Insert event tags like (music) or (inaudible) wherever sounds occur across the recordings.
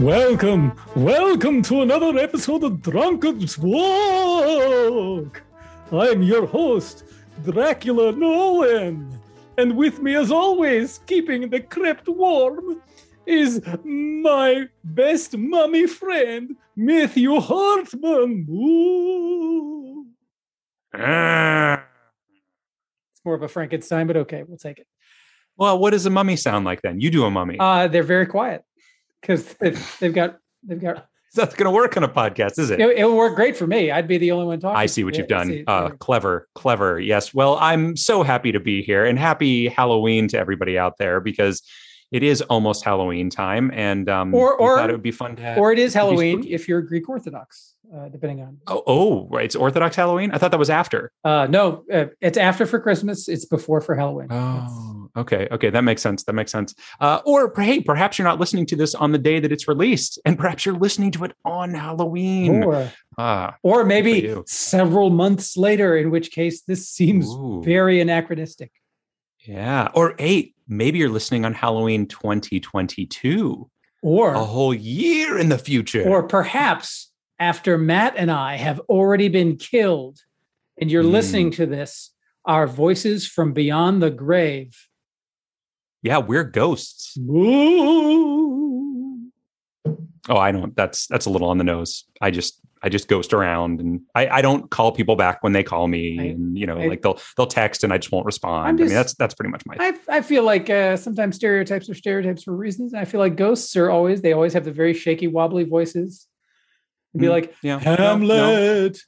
Welcome, welcome to another episode of Drunkard's Walk. I'm your host, Dracula Nolan. And with me, as always, keeping the crypt warm, is my best mummy friend, Matthew Hartman. Ooh. Ah. It's more of a Frankenstein, but okay, we'll take it. Well, what does a mummy sound like then? You do a mummy. Uh, they're very quiet because they've got they've got. That's going to work on a podcast, is it? It, will work great for me. I'd be the only one talking. I see what you've done. see, uh, clever, clever. Yes. Well, I'm so happy to be here and happy Halloween to everybody out there because it is almost Halloween time, and um, Or- or- thought it would be fun to. have. or it is Halloween if you're Greek Orthodox, uh, depending on. oh, oh, right. It's Orthodox Halloween. I thought that was after. Uh, no, uh, it's after for Christmas. It's before for Halloween. Oh, okay. Okay. That makes sense. That makes sense. Uh, or hey, perhaps you're not listening to this on the day that it's released, and perhaps you're listening to it on Halloween. or Ah, or maybe several months later, in which case this seems Ooh. very anachronistic. yeah. Or eight, maybe you're listening on Halloween 2022, Or a whole year in the future. or perhaps after Matt and I have already been killed, and you're Hmm. listening to this, our voices from beyond the grave. yeah, we're ghosts. Ooh. Oh, I don't. That's that's a little on the nose. I just I just ghost around, and I I don't call people back when they call me, I- and you know, I- like they'll they'll text, and I just won't respond. I'm I mean, that's that's pretty much my. I, I feel like uh, sometimes stereotypes are stereotypes for reasons. And I feel like ghosts are always, they always have the very shaky, wobbly voices. And be Mm, like, yeah. No, no. Hamlet,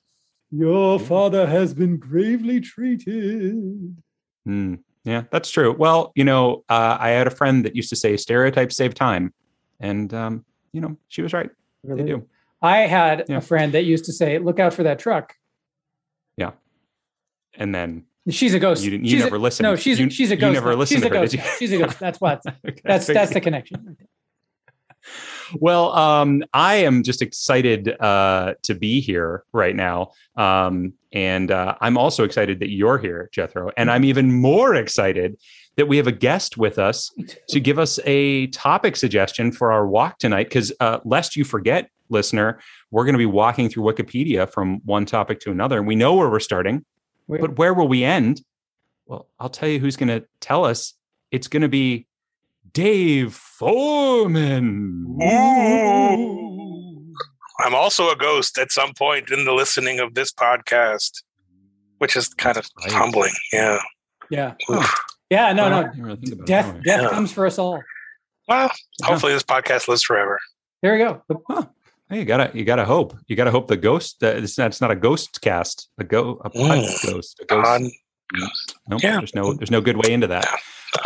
your father has been gravely treated. Hmm. yeah, that's true. Well, you know, uh, I had a friend that used to say stereotypes save time, and um, you know, she was right. They do. I had Yeah. a friend that used to say, look out for that truck. Yeah. And then She's a ghost. you didn't. You She's a- never listened. No, she's you, she's a ghost. you never listened she's to a her, ghost. did you? She's a ghost. That's (laughs) what. Okay, That's that's the (laughs) connection. Well, um, I am just excited uh, to be here right now. Um, and uh, I'm also excited that you're here, Jethro. And I'm even more excited that we have a guest with us to give us a topic suggestion for our walk tonight. Because uh, lest you forget, listener, we're going to be walking through Wikipedia from one topic to another. And we know where we're starting, but where will we end? Well, I'll tell you who's going to tell us. It's going to be Dave Forman. Ooh. I'm also a ghost at some point in the listening of this podcast, which is kind of Right. humbling. Yeah. yeah. Oof. Yeah. No. No. really think about it Death. Death Yeah. comes for us all. Well, Yeah. hopefully this podcast lives forever. There we go. Hey, you gotta you gotta hope. You gotta hope the ghost. Uh, it's not. It's not a ghost cast. A go. A Mm. ghost. A ghost. On Nope, yeah. There's no. There's no good way into that.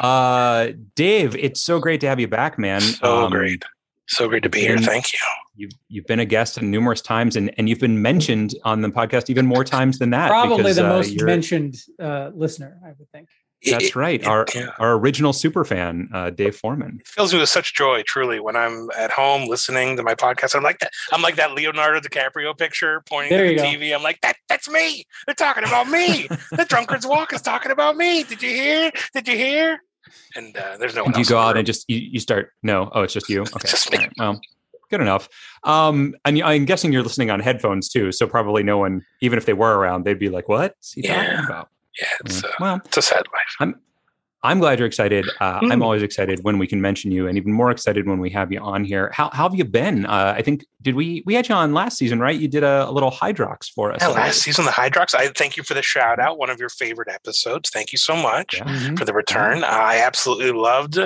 Uh, Dave, it's so great to have you back, man. so Um, great. So great to be here. Thank you. You've you've been a guest numerous times, and and you've been mentioned on the podcast even more times than that. Probably because, the uh, most you're- mentioned uh, listener, I would think. That's It- right. it- Our yeah. our original super fan, uh, Dave Forman. It fills me with such joy, truly, when I'm at home listening to my podcast. I'm like that. I'm like that Leonardo DiCaprio picture pointing There to the go. TV. I'm like that. That's me. They're talking about me. the drunkard's walk is talking about me. Did you hear? Did you hear? And uh, there's no one And you else. go out room. and just you, you start. No, oh, it's just you. (laughs) Okay, just me. All right, Well, good enough. Um, and I'm guessing you're listening on headphones too, so probably no one, even if they were around, they'd be like, "What's he Yeah. Talking about?" yeah, it's, Yeah. uh, Well, it's a sad life. I'm I'm glad you're excited. Uh, I'm Mm. always excited when we can mention you, and even more excited when we have you on here. How, how have you been? Uh, I think did we we had you on last season, right? You did a, a little Hydrox for us. Yeah, I believe. last season, the Hydrox. I thank you for the shout out. One of your favorite episodes. Thank you so much Yeah. Mhm. for the return. I absolutely loved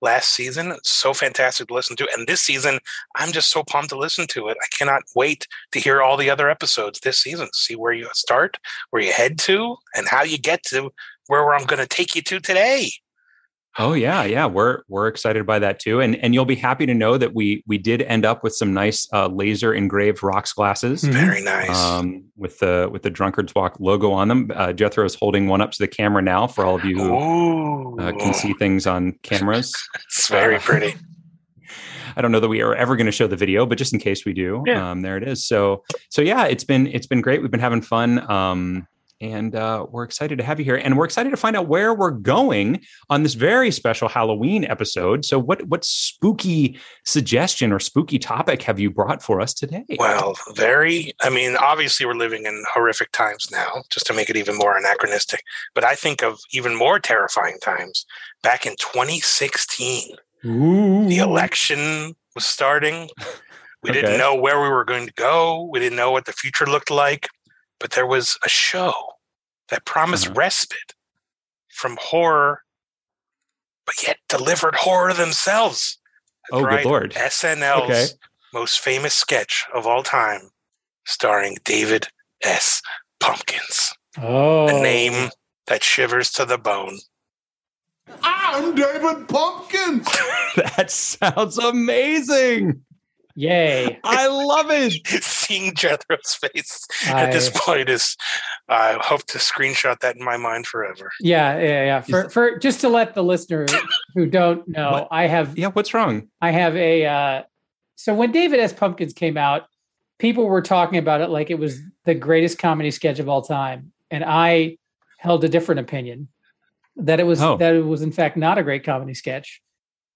last season. So fantastic to listen to. And this season, I'm just so pumped to listen to it. I cannot wait to hear all the other episodes this season. See where you start, where you head to, and how you get to where I'm going to take you to today. Oh yeah, yeah, we're we're excited by that too, and and you'll be happy to know that we we did end up with some nice uh, laser engraved rocks glasses. Mhm. Very nice. Um, with the with the Drunkard's Walk logo on them, uh, Jethro is holding one up to the camera now for all of you who uh, can see things on cameras. (laughs) it's very uh, pretty. I don't know that we are ever going to show the video, but just in case we do, Yeah. um, there it is. So, so yeah, it's been it's been great. We've been having fun. Um, and uh, we're excited to have you here. And we're excited to find out where we're going on this very special Halloween episode. So, what what spooky suggestion or spooky topic have you brought for us today? Well, very. I mean, obviously, we're living in horrific times now, just to make it even more anachronistic. But I think of even more terrifying times back in 2016. Ooh. The election was starting. We (laughs) Okay. didn't know where we were going to go. We didn't know what the future looked like. But there was a show that promised Uh-huh. respite from horror, but yet delivered horror themselves. Oh, good lord. SNL's Okay. most famous sketch of all time, starring David S. Pumpkins, Oh, a name that shivers to the bone. I'm David Pumpkins. (laughs) That sounds amazing. Yay! I love it. (laughs) Seeing Jethro's face at this point is, I hope to screenshot that in my mind forever. Yeah, yeah, yeah. For for just to let the listener who don't know, What? I have Yeah, what's wrong? I have a uh so when David S. Pumpkins came out, people were talking about it like it was the greatest comedy sketch of all time. And I held a different opinion that it was Oh. that it was in fact not a great comedy sketch.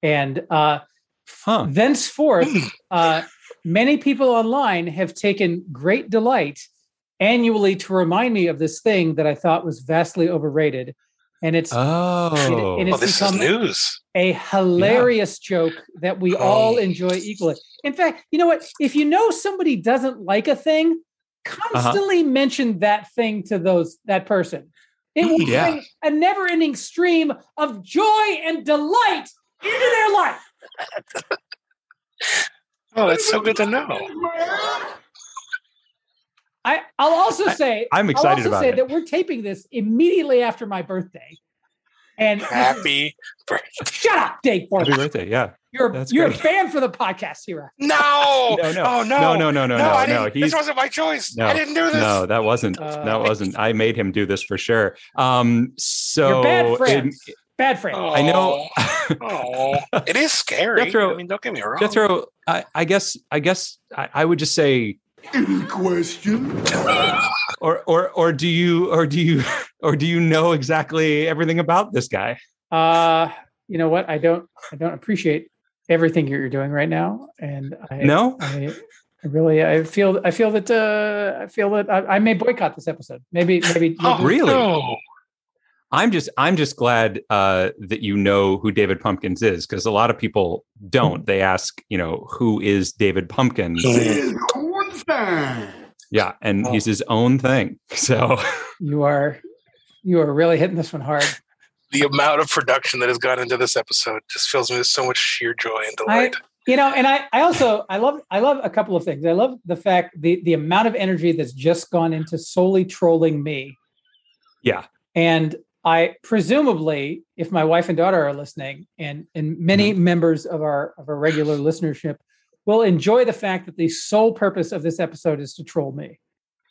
And uh Huh. thenceforth, uh many people online have taken great delight annually to remind me of this thing that I thought was vastly overrated. And it's Oh. it Oh, this is become- news. a hilarious joke that we all Oh. enjoy equally. In fact, you know what? If you know somebody doesn't like a thing, constantly mention that thing to those that person. It will (laughs) Yeah. bring a never-ending stream of joy and delight into their life. (laughs) Oh, that's so good to know. I, I'll also say I'm I'll excited also about say it. that we're taping this immediately after my birthday. And this is- Happy birthday. shut up, Dave. Happy birthday. Yeah. You're That's you're great. banned for the podcast, Hira. No. No, no. Oh, no. No, no, no, no, no, no. This wasn't my choice. No, I didn't do this. no, that wasn't. Uh, that wasn't. I made him do this for sure. Um, so You're bad in- friends. bad friends. I know. (laughs) Oh, it is scary. Jethro- I mean, don't get me wrong. Jethro, I, I guess, I guess, I, I would just say, Any question? or, or, or do you, or do you, (laughs) or do you know exactly everything about this guy? Uh, you know what? I don't. I don't appreciate everything you're doing right now, and I No. I, I really. I feel. I feel that. Uh, I feel that I, I may boycott this episode. Maybe. Maybe. Oh, really? no. I'm just, I'm just glad uh, that you know who David Pumpkins is, because a lot of people don't. They ask, you know, who is David Pumpkins? It's corn time. Yeah, and Oh. he's his own thing. (laughs) So. You are. You are really hitting this one hard. The amount of production that has gone into this episode just fills me with so much sheer joy and delight. You know, and I. I also. I love. I love a couple of things. I love the fact the the amount of energy that's just gone into solely trolling me. Yeah. And I presumably, if my wife and daughter are listening, and and many Mm-hmm. members of our of our regular listenership will enjoy the fact that the sole purpose of this episode is to troll me.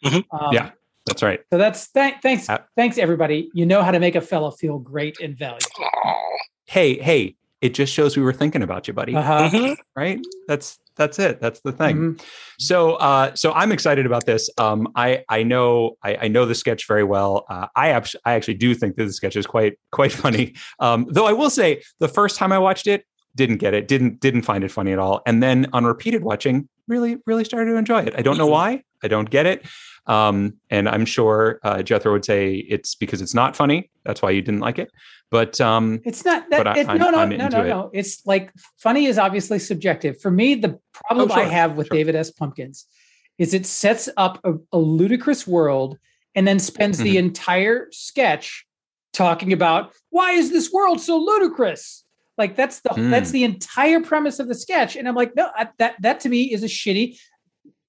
Mhm. Um, Yeah. That's right. So that's th- thanks, Uh, thanks everybody. You know how to make a fellow feel great and valued. Hey, hey, it just shows we were thinking about you, buddy. Uh-huh. Mhm. Right? That's that's it. That's the thing. Mhm. So uh so I'm excited about this. Um I I know I, I know the sketch very well. Uh, I actually I actually do think that the sketch is quite quite (laughs) funny. Um though I will say the first time I watched it, didn't get it, didn't didn't find it funny at all. And then on repeated watching, really, really started to enjoy it. I don't know Mhm. why. I don't get it. Um, and I'm sure uh, Jethro would say it's because it's not funny. That's why you didn't like it. But um, It's not that. I- no, no, I'm no, no, it. no. It's like funny is obviously subjective. For me, the problem Oh, I have with sure. David S. Pumpkins is it sets up a, a ludicrous world and then spends the Mm-hmm. entire sketch talking about why is this world so ludicrous. Like that's the Mm. that's the entire premise of the sketch, and I'm like, no, I- that that to me is a shitty.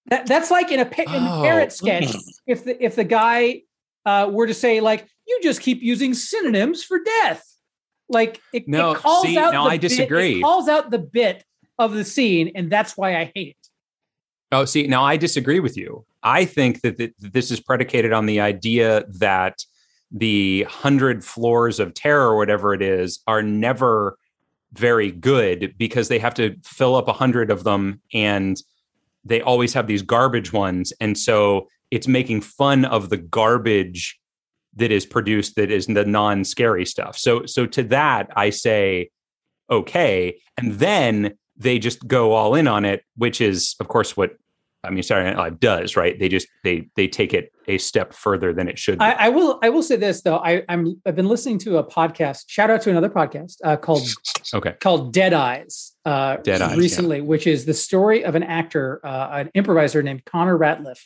That that's like in a, in a Oh, parrot sketch. mm. If the if the guy uh, were to say like, you just keep using synonyms for death, like it, No, it calls see, out. the I bit- it disagree. calls out the bit of the scene, and that's why I hate it. Oh, see, now I disagree with you. I think that, th- that this is predicated on the idea that the hundred floors of terror, or whatever it is, are never very good because they have to fill up a hundred of them and they always have these garbage ones. And so it's making fun of the garbage that is produced that is the non-scary stuff. So so to that I say okay, and then they just go all in on it, which is of course what I mean Saturday Night Live does, right? They just they they take it a step further than it should. Be. I, I will. I will say this though. I, I'm. I've been listening to a podcast. Shout out to another podcast uh, called okay. called Dead Eyes. Uh, Dead Eyes, recently, which is the story of an actor, uh, an improviser named Connor Ratliff,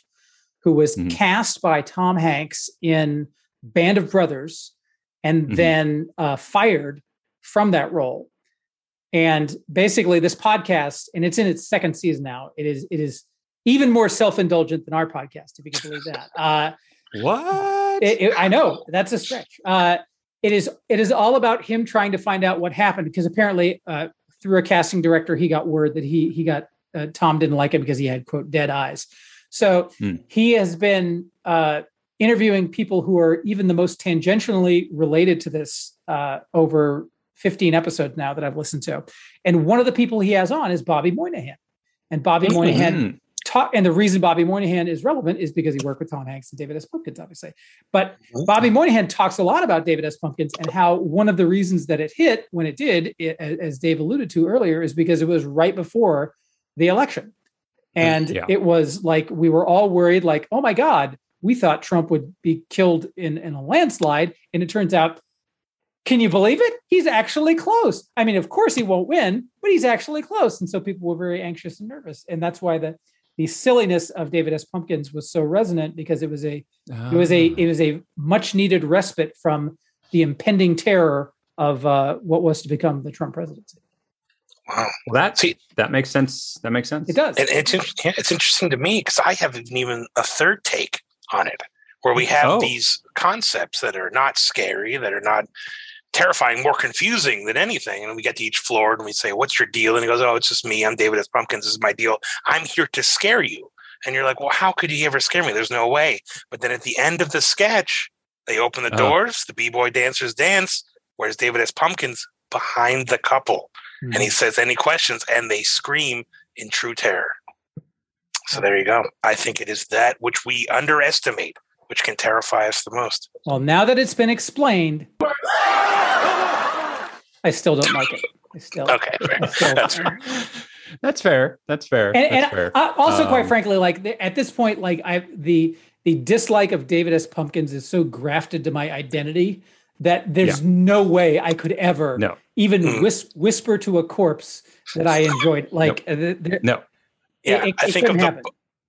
who was Mhm. cast by Tom Hanks in Band of Brothers, and Mhm. then uh, fired from that role. And basically, this podcast, and it's in its second season now. It is. It is even more self-indulgent than our podcast, if you can believe that. (laughs) Uh, What? it, it- I know that's a stretch. Uh, it is. It is all about him trying to find out what happened because apparently, uh, through a casting director, he got word that he he got uh, Tom didn't like him because he had quote dead eyes. So Hmm. he has been uh, interviewing people who are even the most tangentially related to this uh, over 15 episodes now that I've listened to, and one of the people he has on is Bobby Moynihan, and Bobby Moynihan Mm. talk and the reason Bobby Moynihan is relevant is because he worked with Tom Hanks and David S. Pumpkins, obviously. But Bobby Moynihan talks a lot about David S. Pumpkins and how one of the reasons that it hit when it did, it, as Dave alluded to earlier, is because it was right before the election. And Yeah. it was like we were all worried, like, oh my God, we thought Trump would be killed in, in a landslide. And it turns out, can you believe it? He's actually close. I mean, of course he won't win, but he's actually close. And so people were very anxious and nervous. And that's why the the silliness of David S. Pumpkins was so resonant because it was a it was a Ah. it was a much needed respite from the impending terror of uh, what was to become the Trump presidency. Wow. Well, that See- that makes sense. That makes sense. It does. And it's it's interesting to me because I haven't even a third take on it, where we have Oh. these concepts that are not scary, that are not terrifying, more confusing than anything. And we get to each floor and we say, "What's your deal?" And he goes, "Oh, it's just me. I'm David S. Pumpkins. This is my deal. I'm here to scare you." And you're like, "Well, how could he ever scare me? There's no way." But then at the end of the sketch, they open the Oh. doors. The b-boy dancers dance. Whereas David S. Pumpkins behind the couple and he mm-hmm. says any questions and they scream in true terror so there you go i think it is that which we underestimate which can terrify us the most well, now that it's been explained, I still don't like it. I still. okay fair. I still- that's fair (laughs) That's fair. That's fair. and, That's and fair. I- also quite Um, frankly like the, at this point like i the the dislike of david s pumpkins is so grafted to my identity that there's no way i could ever no, even Mm. whis- whisper to a corpse that i enjoyed like uh, the- the- no. Yeah it, it, i think of the happen.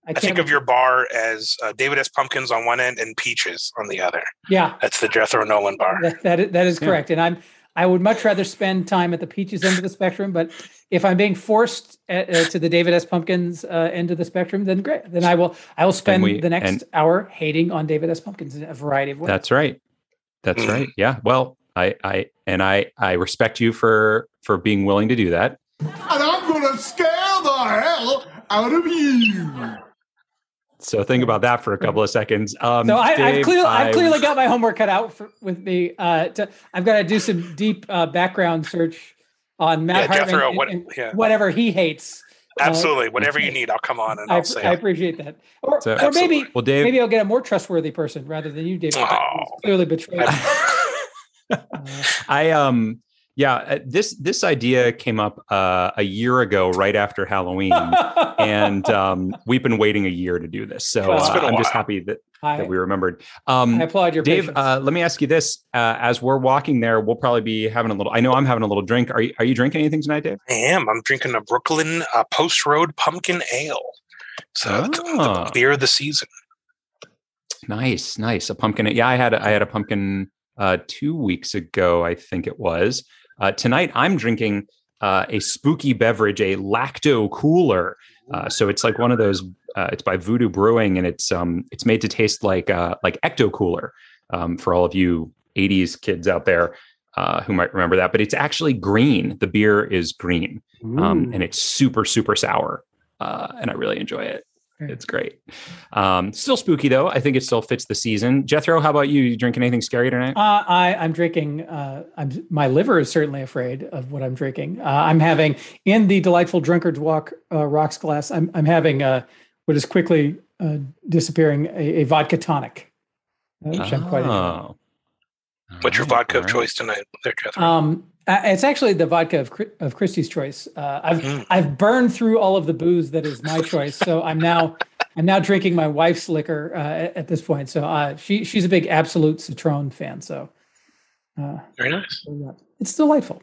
i can't think of your bar as uh, david s pumpkins on one end and peaches on the other yeah that's the jethro nolan bar that, that, is, that is Yeah. correct and i'm i would much rather spend time at the peaches end of the spectrum but if i'm being forced uh, uh, to the david s pumpkins uh, end of the spectrum then great then i will i will spend we- the next hour hating on david s pumpkins in a variety of ways That's right. That's Mm. right. Yeah. Well, I, I, and I, I respect you for for being willing to do that. And I'm gonna scare the hell out of you. So think about that for a couple of seconds. Um, So I, I've, clearly, I- I've clearly got my homework cut out for, with me. Uh, to, I've got to do some deep uh, background search on Matt Yeah, Hartman Jethro, and- what- and yeah. whatever he hates. absolutely whatever you need i'll come on and I, i'll say. I appreciate that. Or, So- or maybe Well, Dave, maybe I'll get a more trustworthy person rather than you, David. Oh. Clearly betrayed. (laughs) Uh, I um yeah, uh, this this idea came up uh, a year ago, right after Halloween, (laughs) and um, we've been waiting a year to do this. So Well, it's uh, been a I'm just happy that, I, that we remembered. Um, I applaud your Dave, uh, let me ask you this: uh, as we're walking there, we'll probably be having a little. I know I'm having a little drink. Are you Are you drinking anything tonight, Dave? i am i'm drinking a brooklyn uh, post road pumpkin ale so it's Ah. the beer of the season Nice, nice. A pumpkin. Yeah, I had a, I had a pumpkin uh, two weeks ago. I think it was. Uh, tonight, I'm drinking uh, a spooky beverage, a lacto cooler. Uh, so it's like one of those. Uh, it's by Voodoo Brewing, and it's um it's made to taste like uh, like ecto cooler. Um, for all of you '80s kids out there uh, who might remember that, but it's actually green. The beer is green, um, and it's super super sour, uh, and I really enjoy it. It's great. Um, still spooky though. I think it still fits the season. Jethro, how about you? You drinking anything scary tonight? Uh, I, I'm drinking. Uh, I'm my liver is certainly afraid of what I'm drinking. Uh, I'm having in the delightful drunkard's walk uh, rocks glass. I'm I'm having uh, what is quickly uh, disappearing a, a vodka tonic, uh, which I'm quite enjoying. Oh, What's your All right, vodka of choice tonight, there, Jethro? Um, uh, it's actually the vodka of of Christie's choice. Uh, I've Mm. I've burned through all of the booze that is my choice, so I'm now I'm now drinking my wife's liquor uh, at, at this point. So uh, she she's a big Absolut Citron fan. So uh, Very nice. it's delightful.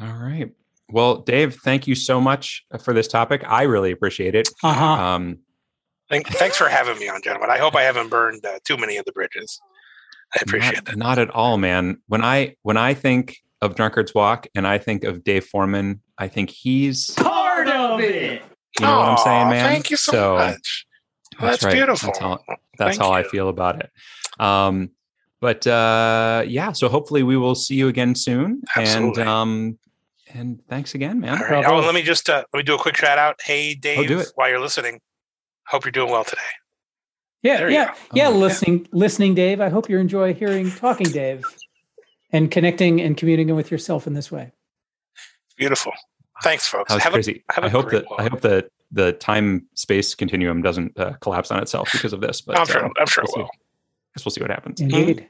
All right. Well, Dave, thank you so much for this topic. I really appreciate it. Uh huh. Um, Thank, thanks for having me on, gentlemen. I hope I haven't burned uh, too many of the bridges. I appreciate not, that. Not at all, man. When I when I think of Drunkard's Walk and I think of Dave Forman, I think he's Part of it. you know what I'm saying, man. Thank you so, much. That's right. beautiful. That's how, that's Thank how I feel about it. Um, but uh, yeah, so hopefully we will see you again soon. Absolutely. And um, and thanks again, man. All right. Bravo. Oh, let me just uh, let me do a quick shout out. Hey, Dave, do it. while you're listening, hope you're doing well today. Yeah, There you yeah, go. yeah. Oh, yeah. listening, listening, Dave. I hope you enjoy hearing talking, Dave, and connecting and communing with yourself in this way. Beautiful. Thanks, folks. That was Have a- crazy. have a I hope great that I hope that the time space continuum doesn't uh, collapse on itself because of this. But I'm sure. um, I'm sure it we'll will. see. guess we'll see what happens. Indeed.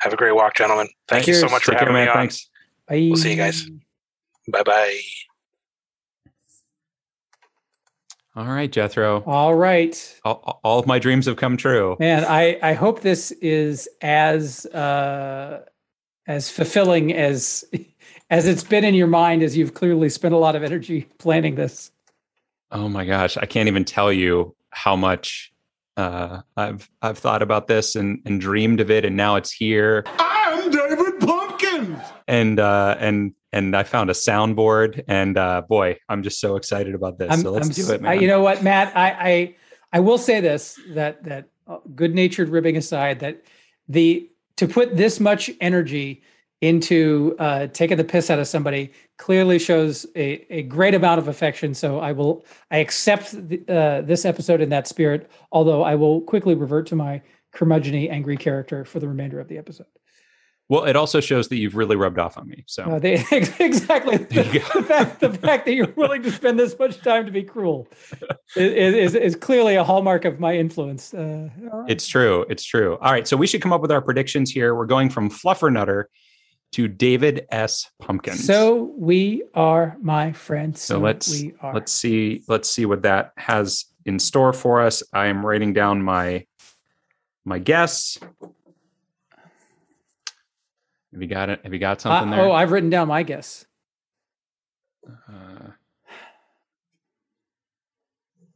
Have a great walk, gentlemen. Thank you so Cheers. much for Take care, having me on. Thanks. Bye. We'll see you guys. Bye bye. All right, Jethro. All right. All, all of my dreams have come true. Man, I, I hope this is as uh, as fulfilling as (laughs) as it's been in your mind as you've clearly spent a lot of energy planning this. Oh my gosh, I can't even tell you how much uh, I've I've thought about this and and dreamed of it, and now it's here. I'm David Pumpkins. And uh, and and I found a soundboard, and uh, boy, I'm just so excited about this. so let's do s- it, I- man. you know what, Matt? I, I I will say this that that uh, good natured ribbing aside, that the to put this much energy into uh, taking the piss out of somebody clearly shows a, a great amount of affection. So I will I accept the, uh, this episode in that spirit. Although I will quickly revert to my curmudgeony angry character for the remainder of the episode. Well, it also shows that you've really rubbed off on me. So they, (laughs) exactly. (laughs) Go. The fact, the fact that you're willing to spend this much time to be cruel is, is, is clearly a hallmark of my influence. Uh, right. It's true. It's true. All right. So we should come up with our predictions here. We're going from Fluffernutter to David S. Pumpkins. so we are, my friends. so let's we are. let's see let's see what that has in store for us. I am writing down my my guess. Have you got it? Have you got something Uh, there? oh, I've written down my guess. Uh,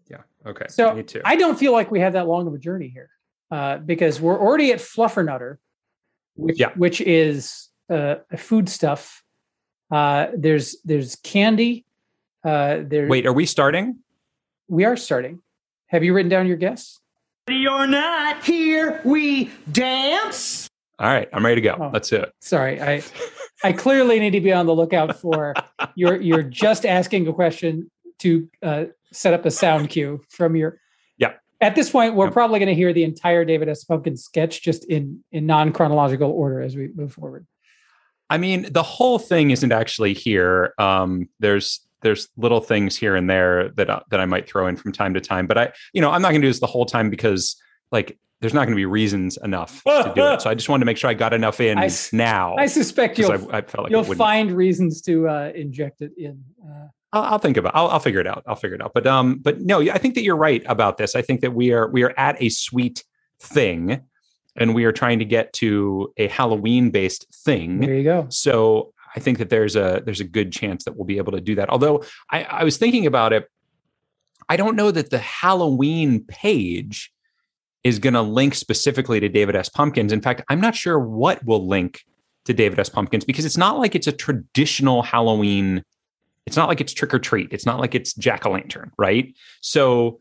yeah. Okay. So me too. I don't feel like we have that long of a journey here uh, because we're already at Fluffernutter, which, Yeah. which is uh, a food stuff. Uh, there's there's candy. Uh, there, Wait, are we starting? we are starting. Have you written down your guess? You're not, here we dance. All right, I'm ready to go. Oh. Let's do it. Sorry, I I clearly need to be on the lookout for (laughs) you're you're just asking a question to uh, set up a sound cue from your. Yeah. At this point, we're probably going to hear the entire David S. Pumpkin sketch just in in non chronological order as we move forward. I mean, the whole thing isn't actually here. Um, there's there's little things here and there that I, that I might throw in from time to time, but I, you know, I'm not going to do this the whole time because like there's not going to be reasons enough (laughs) to do it. So I just wanted to make sure I got enough in I now. I suspect you'll I, I felt like you'll find reasons to uh, inject it in. Uh, I'll, I'll think about. I'll, I'll figure it out. I'll figure it out. But um, but no, I think that you're right about this. I think that we are we are at a sweet thing, and we are trying to get to a Halloween based thing. there you go. So I think that there's a there's a good chance that we'll be able to do that. Although I, I was thinking about it, I don't know that the Halloween page is going to link specifically to David S. Pumpkins. In fact, I'm not sure what will link to David S. Pumpkins because it's not like it's a traditional Halloween. It's not like it's trick or treat. It's not like it's jack o' lantern, right? So,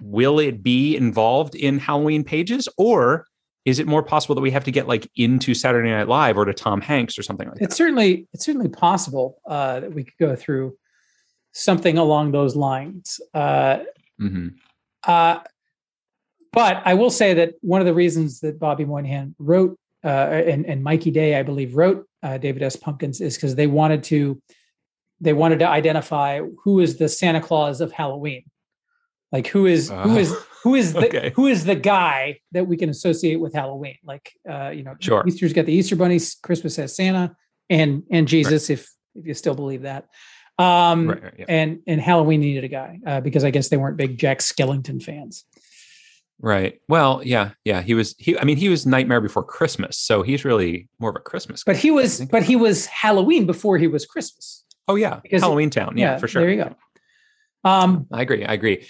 will it be involved in Halloween pages, or is it more possible that we have to get like into Saturday Night Live or to Tom Hanks or something like that? It's certainly it's certainly possible uh, that we could go through something along those lines. Uh, hmm Uh, but I will say that one of the reasons that Bobby Moynihan wrote uh, and, and Mikey Day, I believe, wrote uh, David S. Pumpkins is because they wanted to they wanted to identify who is the Santa Claus of Halloween. Like who is who Uh, is who is the okay. who is the guy that we can associate with Halloween? Like uh, you know, Sure. Easter's got the Easter bunnies, Christmas has Santa, and and Jesus, if if you still believe that. Um, Right, right, yeah. and and Halloween needed a guy uh, because I guess they weren't big Jack Skellington fans. Right. Well, yeah, yeah. He was. He. I mean, he was Nightmare Before Christmas, so he's really more of a Christmas. But guy, he was but he was Halloween before he was Christmas. Oh yeah, because- Halloween Town. Yeah, for sure. There you go. Um, I agree. I agree.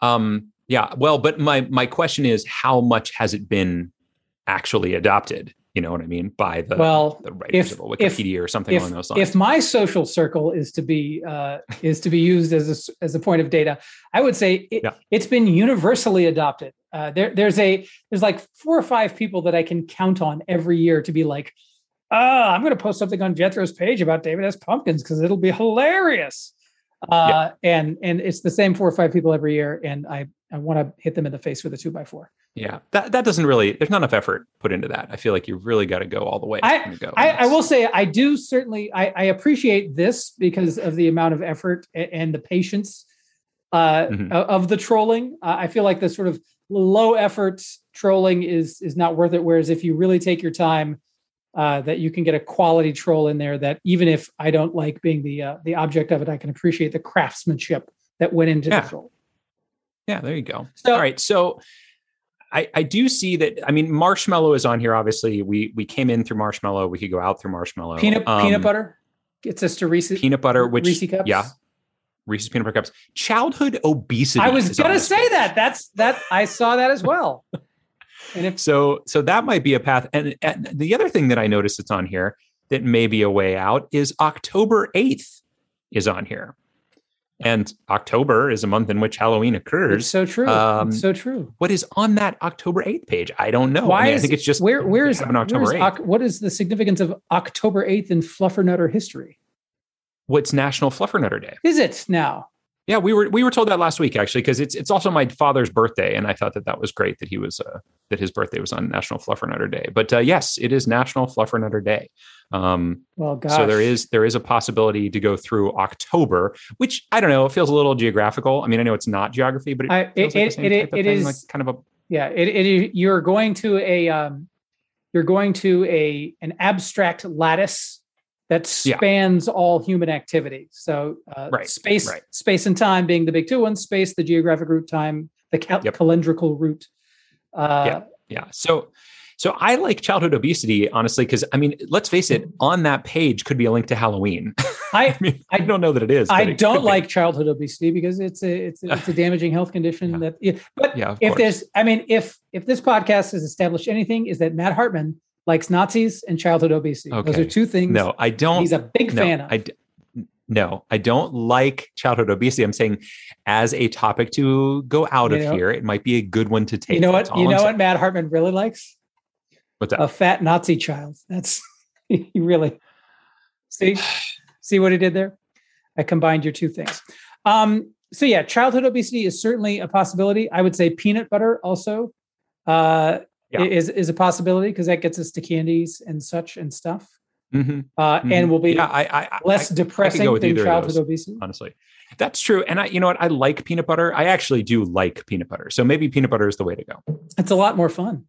Um, yeah. Well, but my my question is, how much has it been actually adopted? You know what I mean by the Well, the writers if- of if- Wikipedia or something if, along those lines. if my social circle is to be uh, is to be used as a, as a point of data, I would say it, Yeah. it's been universally adopted. Uh, there, there's a there's like four or five people that I can count on every year to be like, ah, I'm going to post something on Jethro's page about David S. Pumpkins because it'll be hilarious. Uh, and and it's the same four or five people every year, and I I want to hit them in the face with a two by four. yeah, that that doesn't really. There's not enough effort put into that. I feel like you've really got to go all the way. I- go. I, I will say I do certainly I, I appreciate this because of the amount of effort a- and the patience uh, Mhm. of the trolling. Uh, I feel like the sort of low effort trolling is is not worth it. Whereas if you really take your time, uh, that you can get a quality troll in there. That even if I don't like being the uh, the object of it, I can appreciate the craftsmanship that went into Yeah. the troll. Yeah, there you go. So- All right, so I I do see that. I mean, Marshmallow is on here. Obviously, we we came in through Marshmallow. We could go out through Marshmallow. Peanut Um, peanut butter gets us to Reese's peanut butter, which Reese cups. yeah, Reese's peanut butter cups. Childhood obesity. I was gonna say page. that. That's that. I saw that as well. And if So so that might be a path. And, and the other thing that I noticed that's on here that may be a way out is October eighth is on here, and October is a month in which Halloween It's occurs. so true. Um, it's so true. What is on that October eighth page? I don't know. Why I, mean, I is think it's just where where is October where's 8th. Oc- what is the significance of October eighth in Fluffernutter history? What's National Fluffernutter Day. Is it now? Yeah, we were we were told that last week actually because it's it's also my father's birthday, and I thought that that was great that he was uh, that his birthday was on National Fluffernutter Day. But uh, yes, it is National Fluffernutter Day. Um, Well, gosh. so there is there is a possibility to go through October, which I don't know. It feels a little geographical. I mean, I know it's not geography, but it I, it, like it, it, it is like kind of a yeah. It, it you're going to a um, you're going to a an abstract lattice that Yeah. spans all human activity. So uh, Right, space right. space and time being the big two ones. Space the geographic root, time the cal- Yep. calendrical root. Uh, Yeah. yeah. So so I like childhood obesity honestly because I mean, let's face it, on that page could be a link to Halloween. (laughs) I I mean, I don't know that it is. I it don't could be. like childhood obesity because it's a it's a, it's a damaging health condition Yeah. that yeah, but Yeah, if course. there's I mean if if this podcast has established anything is that Matt Hartman likes Nazis and childhood obesity. Those are two things No, I don't. he's a big no, fan of. I no, I don't like childhood obesity. I'm saying as a topic to go out You of know- here, it might be a good one to take. you know what? You I'm know saying. what Matt Hartman really likes? What's that? A fat Nazi child. That's (laughs) he really see (sighs) see what he did there. I combined your two things. Um, so yeah, childhood obesity is certainly a possibility. I would say peanut butter also uh, Yeah. is is a possibility because that gets us to candies and such and stuff, Mhm, uh, mhm. and will be yeah, I, I, I- less I- depressing with than childhood those. obesity. honestly. That's true. And I, you know what? I like peanut butter. I actually do like peanut butter. So maybe peanut butter is the way to go. It's a lot more fun.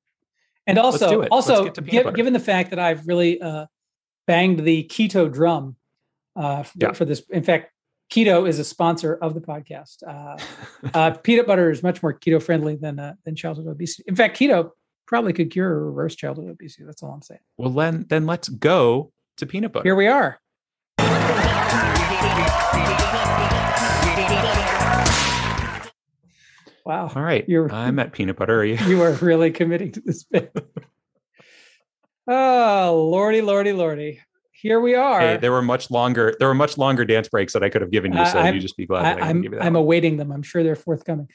And also, also get to peanut gi- butter. given the fact that I've really uh, banged the keto drum uh, for, Yeah. for this. In fact, keto is a sponsor of the podcast. Uh, uh, (laughs) peanut butter is much more keto friendly than uh, than childhood obesity. In fact, keto probably could cure reverse childhood obesity. That's all I'm saying. well, then, then let's go to peanut butter. Here we are. Wow, All right. You're- I'm at peanut butter. Are you? (laughs) you are really committing to this bit. Oh, lordy, lordy, lordy. Here we are. Hey, there were much longer. There were much longer dance breaks that I could have given you. So I- you just be glad. I, I, I'm give you that I'm awaiting them. I'm sure they're forthcoming.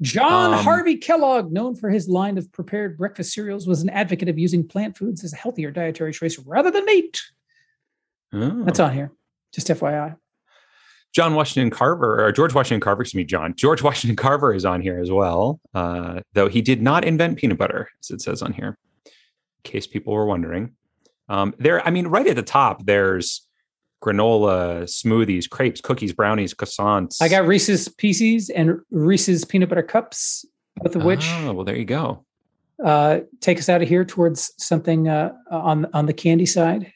John Um, Harvey Kellogg, known for his line of prepared breakfast cereals, was an advocate of using plant foods as a healthier dietary choice rather than meat. Oh. That's on here. Just FYI. John Washington Carver, or George Washington Carver, excuse me, John. George Washington Carver is on here as well, uh, though he did not invent peanut butter, as it says on here, in case people were wondering. Um, there, I mean, right at the top, there's granola, smoothies, crepes, cookies, brownies, croissants. I got Reese's Pieces and Reese's Peanut Butter Cups, both of which Oh, well, there you go. uh, take us out of here towards something uh, on on the candy side.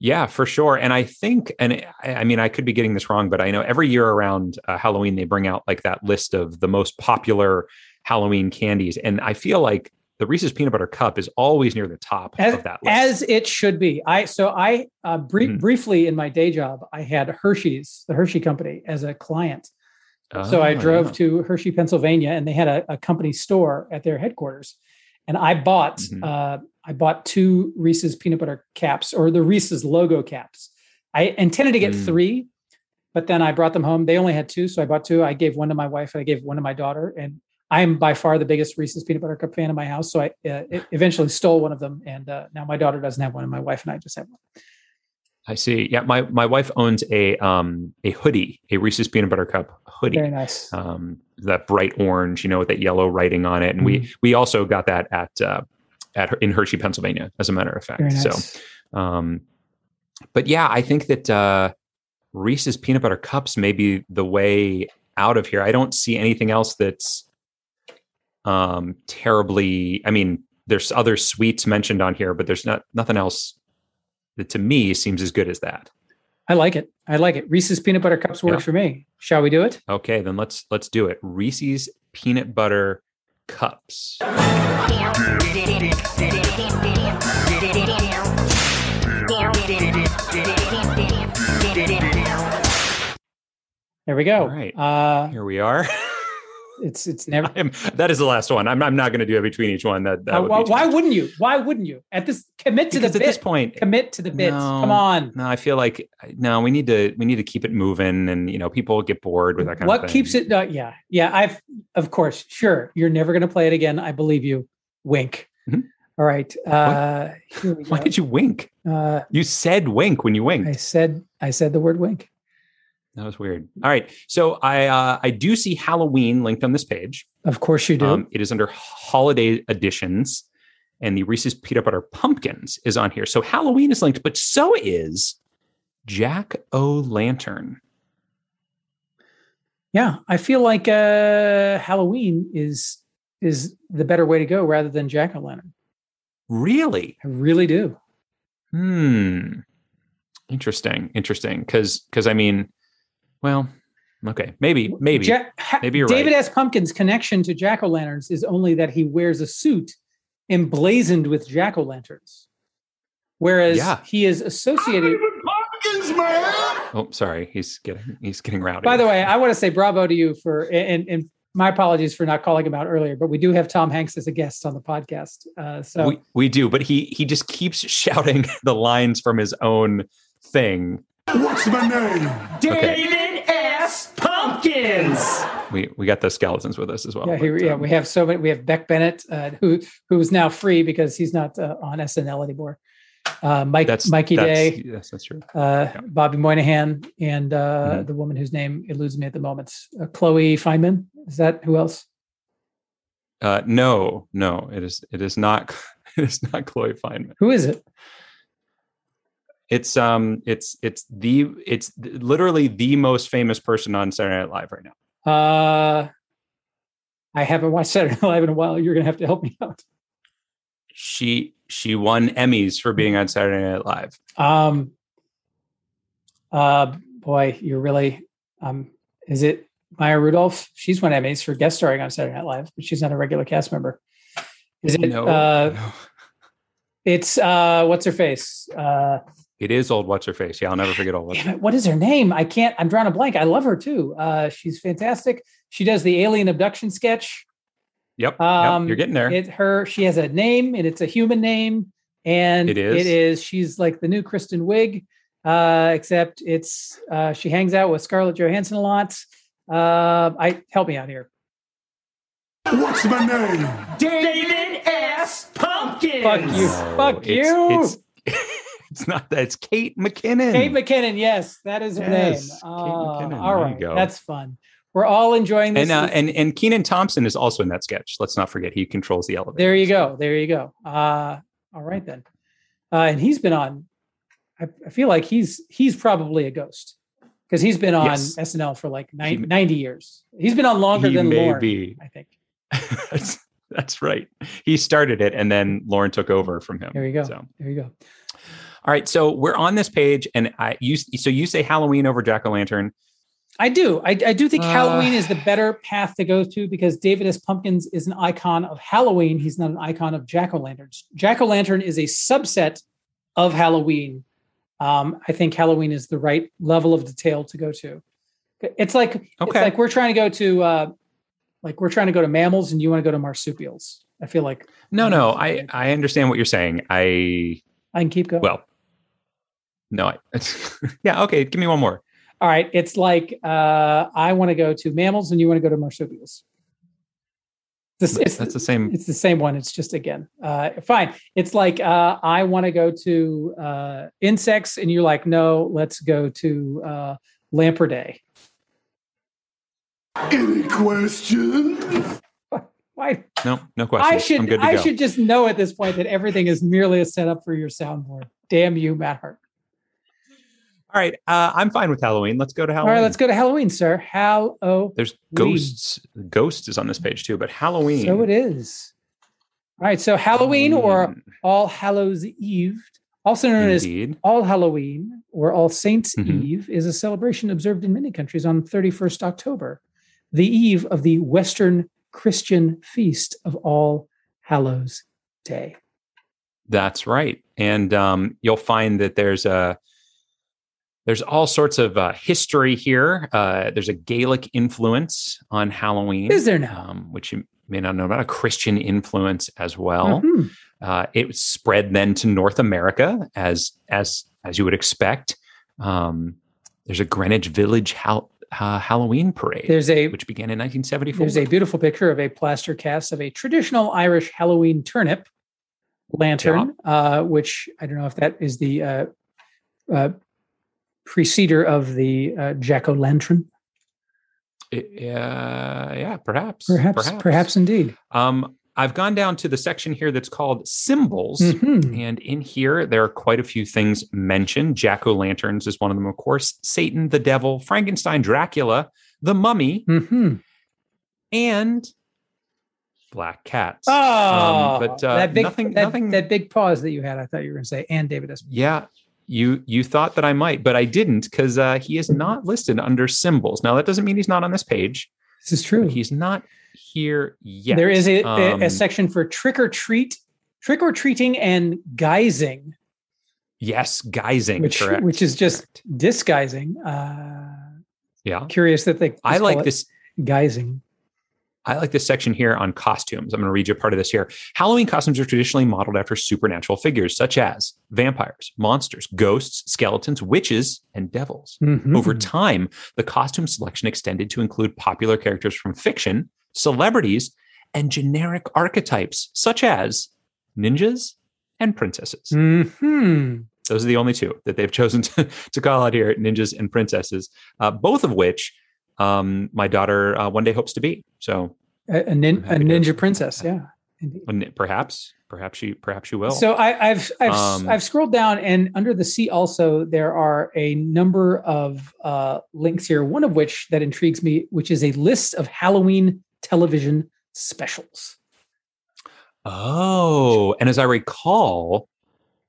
Yeah, for sure. And I think, and I, I mean, I could be getting this wrong, but I know every year around uh, Halloween, they bring out like that list of the most popular Halloween candies. And I feel like the Reese's Peanut Butter Cup is always near the top As, of that list. as it should be. I so I uh, Mhm. briefly in my day job, I had Hershey's, the Hershey Company, as a client. so I Oh, drove yeah. to Hershey, Pennsylvania, and they had a, a company store at their headquarters. And I bought Mhm. uh, I bought two Reese's peanut butter caps or the Reese's logo caps. I intended to get Mm. three, but then I brought them home. They only had two, so I bought two. I gave one to my wife and I gave one to my daughter. And I am by far the biggest Reese's peanut butter cup fan in my house. So I uh, eventually stole one of them, and uh, now my daughter doesn't have one, and my wife and I just have one. I see. Yeah, my my wife owns a um a hoodie, a Reese's Peanut Butter Cup hoodie. Very nice. um, that bright orange, you know, with that yellow writing on it. And we Mm-hmm. we also got that at uh, at Her- in Hershey, Pennsylvania, as a matter of fact. Nice. So, um, but yeah, I think that uh, Reese's peanut butter cups may be the way out of here. I don't see anything else that's um, terribly. I mean, there's other sweets mentioned on here, but there's not nothing else that to me seems as good as that. I like it. I like it. Reese's peanut butter cups work Yeah. for me. Shall we do it? Okay, then let's let's do it. Reese's peanut butter cups. There we go. All right. Uh, Here we are. (laughs) it's it's never. I'm, that is the last one. I'm, I'm not going to do it between each one. That, that Uh, would why, why wouldn't you? Why wouldn't you? At this, commit to Because the at this point, commit to the bits. No. Come on. no, I feel like no, we need to we need to keep it moving, and you know, people get bored with that kind of What keeps it? Uh, yeah, yeah. I've of course, sure. You're never going to play it again. I believe you. Wink. Mhm. All right. Uh, Why did you wink? Uh, You said wink when you winked. I said I said the word wink. That was weird. All right, so I uh, I do see Halloween linked on this page. Of course you do. Um, it is under holiday editions, and the Reese's peanut butter pumpkins is on here. So Halloween is linked, but so is Jack O' Lantern. yeah, I feel like uh, Halloween is is the better way to go rather than jack o' lantern. Really? I really do. Hmm. Interesting. Interesting. Because because I mean, well, okay, maybe maybe Ja- Maybe you're David right. S. Pumpkin's connection to jack o' lanterns is only that he wears a suit emblazoned with jack o' lanterns, whereas Yeah. he is associated. Pumpkins, man! Oh, sorry. He's getting he's getting rowdy. By the way, I want to say bravo to you for and and my apologies for not calling him out earlier, but we do have Tom Hanks as a guest on the podcast. Uh, so we, we do, but he he just keeps (laughs) shouting the lines from his own thing. What's my name? David S. Pumpkins. We we got the skeletons with us as well. yeah, here, but, yeah, um, we have so many. We have Beck Bennett, uh, who who's now free because he's not uh, on SNL anymore. Uh, Mike that's Mikey that's, Day. Yes, that's true. uh, Yeah. Bobby Moynihan, and uh, Mhm. the woman whose name eludes me at the moment, uh, Chloe Fineman. Is that who else? Uh, no, no, it is it is not (laughs) it is not Chloe Fineman. Who is it? It's um it's it's the it's literally the most famous person on Saturday Night Live right now. Uh, I haven't watched Saturday Night Live in a while. You're going to have to help me out. She she won Emmys for being on Saturday Night Live. Um, uh, boy, you're really. Um, is it Maya Rudolph? She's won Emmys for guest starring on Saturday Night Live, but she's not a regular cast member. Is it? No, uh, no. It's uh, what's her face? Uh, it is old what's her face. Yeah, I'll never forget old what's Damn it, what is her name? I can't. I'm drawing a blank. I love her too. Uh, she's fantastic. She does the alien abduction sketch. Yep, Um, yep, you're getting there. It her. She has a name, and it's a human name. And It is? It is. She's like the new Kristen Wiig, uh, except it's. Uh, she hangs out with Scarlett Johansson a lot. Uh, I help me out here. What's my name? David S. Pumpkins. Fuck you. No, Fuck it's, you. It's, it's not that. It's Kate McKinnon. Kate McKinnon. Yes, that is her Yes, name. Kate Uh, McKinnon. All right, that's fun. We're all enjoying this. and uh, and and Kenan Thompson is also in that sketch. Let's not forget he controls the elevator. There you go. There you go. Uh, all right then. Uh, and he's been on. I, I feel like he's he's probably a ghost because he's been on Yes. SNL for like He- 90, 90 years. He's been on longer than may Lorne, be. I think. (laughs) that's, that's right. He started it, and then Lorne took over from him. There you go. So. There you go. All right, so we're on this page, and I you so you say Halloween over Jack o' Lantern. I do. I, I do think Uh, Halloween is the better path to go to because David S. Pumpkins is an icon of Halloween. He's not an icon of Jack o' lanterns. Jack o' lantern is a subset of Halloween. Um, I think Halloween is the right level of detail to go to. It's like it's Okay. like we're trying to go to uh, like we're trying to go to mammals and you want to go to marsupials. I feel like No, no. I I understand what you're saying. I I can keep going. well, no, I, (laughs) yeah, okay. Give me one more. All right. It's like uh, I want to go to mammals and you want to go to marsupials. This, it's, That's the same. it's the same one. It's just again, uh, fine. It's like uh, I want to go to uh, insects, and you're like, no, let's go to uh, Lampreday. Any questions? (laughs) Why? No, no question. I should I'm good to I go. should just know at this point that everything is merely a setup for your soundboard. Damn you, Matt Hart. All right, uh, I'm fine with Halloween. Let's go to Halloween. All right, let's go to Halloween, sir. Hallow. There's ghosts. Ghost is on this page too, but Halloween. So it is. All right. So Halloween or All Hallows Eve, also known as. All Halloween or All Saints Mhm. Eve, is a celebration observed in many countries on 31st October, the eve of the Western Christian feast of All Hallows Day. That's right, and um, you'll find that there's a there's all sorts of uh, history here. Uh, there's a Gaelic influence on Halloween. Is there now? um, which you may not know about, a Christian influence as well. Mhm. Uh, it spread then to North America, as as as you would expect. Um, there's a Greenwich Village Hal- uh, Halloween parade, There's a which began in 1974. there's a beautiful picture of a plaster cast of a traditional Irish Halloween turnip lantern, uh, which I don't know if that is the uh, uh, preceder of the uh, jack o' lantern. Uh, yeah, perhaps, Perhaps, perhaps, indeed. Um, I've gone down to the section here that's called symbols. Mhm. And in here, there are quite a few things mentioned. Jack o' lanterns is one of them, of course. Satan, the devil, Frankenstein, Dracula, the mummy, Mhm. and black cats. Oh, but, uh, that big, nothing- that, nothing- that big pause that you had, I thought you were going to say, and David S. Yeah, you you thought that I might, but I didn't because uh, he is not listed under symbols. Now that doesn't mean he's not on this page. This is true. He's not here yet. There is a, a- Um, a section for trick or treat, trick or treating, and guising, yes, guising, which correct, which is just correct. disguising. Uh, yeah. curious that they. I like this. guising. I like this section here on costumes. I'm going to read you a part of this here. Halloween costumes are traditionally modeled after supernatural figures such as vampires, monsters, ghosts, skeletons, witches, and devils. Mhm. Over time, the costume selection extended to include popular characters from fiction, celebrities, and generic archetypes such as ninjas and princesses. Mhm. Those are the only two that they've (laughs) chosen to, to call out here ninjas and princesses, uh, both of which um, my daughter uh, one day hopes to be. So a, a, nin, a to- ninja princess. Yeah. Indeed. perhaps, perhaps she, perhaps she will. So I, I've I've Um, I've scrolled down, and under the C also there are a number of uh, links here. One of which that intrigues me, which is a list of Halloween television specials. oh, and as I recall,